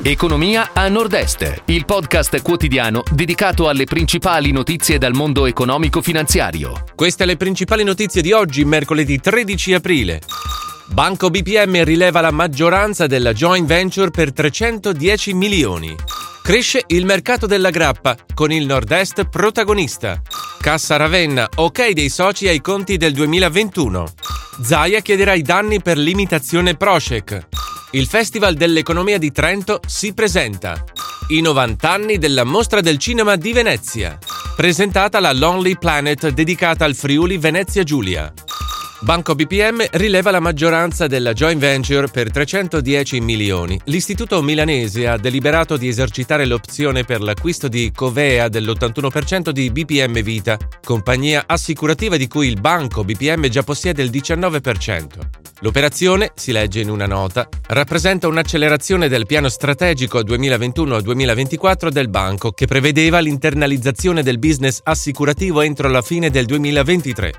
Economia a Nord-Est, il podcast quotidiano dedicato alle principali notizie dal mondo economico-finanziario. Queste le principali notizie di oggi, mercoledì 13 aprile. Banco BPM rileva la maggioranza della joint venture per 310 milioni. Cresce il mercato della grappa, con il Nord-Est protagonista. Cassa Ravenna, ok dei soci ai conti del 2021. Zaia chiederà i danni per limitazione Prošek. Il Festival dell'Economia di Trento si presenta. I 90 anni della Mostra del Cinema di Venezia. Presentata la Lonely Planet dedicata al Friuli Venezia Giulia. Banco BPM rileva la maggioranza della joint venture per 310 milioni. L'istituto milanese ha deliberato di esercitare l'opzione per l'acquisto di Covea dell'81% di BPM Vita, compagnia assicurativa di cui il banco BPM già possiede il 19%. L'operazione, si legge in una nota, rappresenta un'accelerazione del piano strategico 2021-2024 del banco che prevedeva l'internalizzazione del business assicurativo entro la fine del 2023.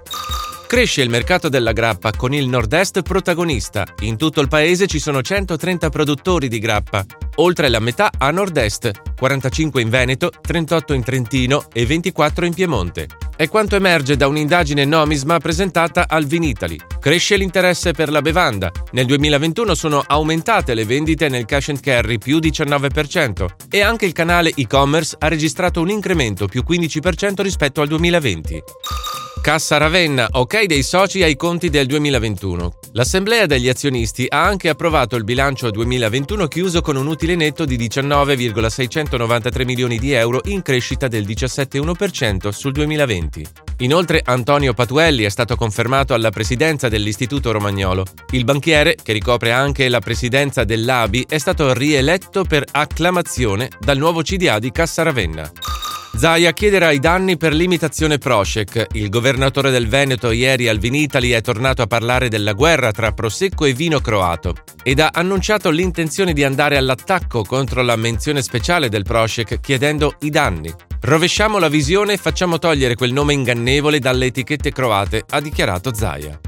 Cresce il mercato della grappa con il Nord-Est protagonista. In tutto il paese ci sono 130 produttori di grappa, oltre la metà a Nord-Est, 45 in Veneto, 38 in Trentino e 24 in Piemonte. È quanto emerge da un'indagine Nomisma presentata al Vinitali. Cresce l'interesse per la bevanda. Nel 2021 sono aumentate le vendite nel cash and carry più 19% e anche il canale e-commerce ha registrato un incremento più 15% rispetto al 2020. Cassa Ravenna, ok dei soci ai conti del 2021. L'Assemblea degli azionisti ha anche approvato il bilancio 2021 chiuso con un utile netto di 19,693 milioni di euro in crescita del 17,1% sul 2020. Inoltre Antonio Patuelli è stato confermato alla presidenza dell'Istituto Romagnolo. Il banchiere, che ricopre anche la presidenza dell'ABI, è stato rieletto per acclamazione dal nuovo CDA di Cassa Ravenna. Zaia chiederà i danni per l'imitazione Prošek. Il governatore del Veneto ieri al Vinitali è tornato a parlare della guerra tra Prosecco e vino croato ed ha annunciato l'intenzione di andare all'attacco contro la menzione speciale del Prošek chiedendo i danni. Rovesciamo la visione e facciamo togliere quel nome ingannevole dalle etichette croate, ha dichiarato Zaia.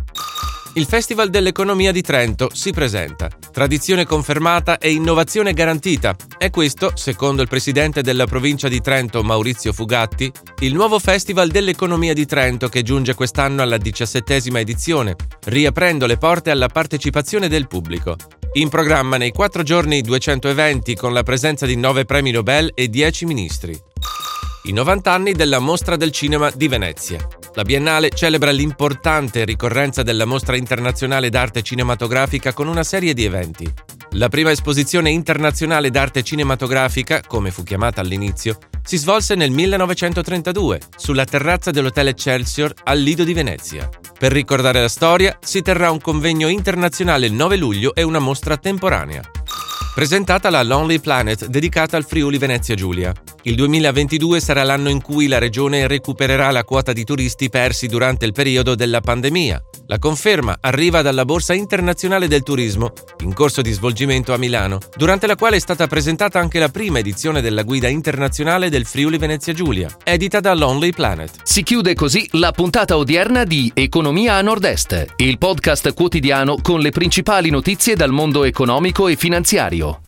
Il Festival dell'Economia di Trento si presenta. Tradizione confermata e innovazione garantita. È questo, secondo il presidente della provincia di Trento Maurizio Fugatti, il nuovo Festival dell'Economia di Trento che giunge quest'anno alla diciassettesima edizione, riaprendo le porte alla partecipazione del pubblico. In programma nei quattro giorni 200 eventi con la presenza di nove premi Nobel e 10 ministri. I 90 anni della Mostra del Cinema di Venezia. La Biennale celebra l'importante ricorrenza della Mostra internazionale d'arte cinematografica con una serie di eventi. La prima esposizione internazionale d'arte cinematografica, come fu chiamata all'inizio, si svolse nel 1932 sulla terrazza dell'Hotel Excelsior al Lido di Venezia. Per ricordare la storia si terrà un convegno internazionale il 9 luglio e una mostra temporanea presentata la Lonely Planet dedicata al Friuli Venezia Giulia. Il 2022 sarà l'anno in cui la regione recupererà la quota di turisti persi durante il periodo della pandemia. La conferma arriva dalla Borsa Internazionale del Turismo, in corso di svolgimento a Milano, durante la quale è stata presentata anche la prima edizione della guida internazionale del Friuli Venezia Giulia, edita da Lonely Planet. Si chiude così la puntata odierna di Economia a Nord-Est, il podcast quotidiano con le principali notizie dal mondo economico e finanziario.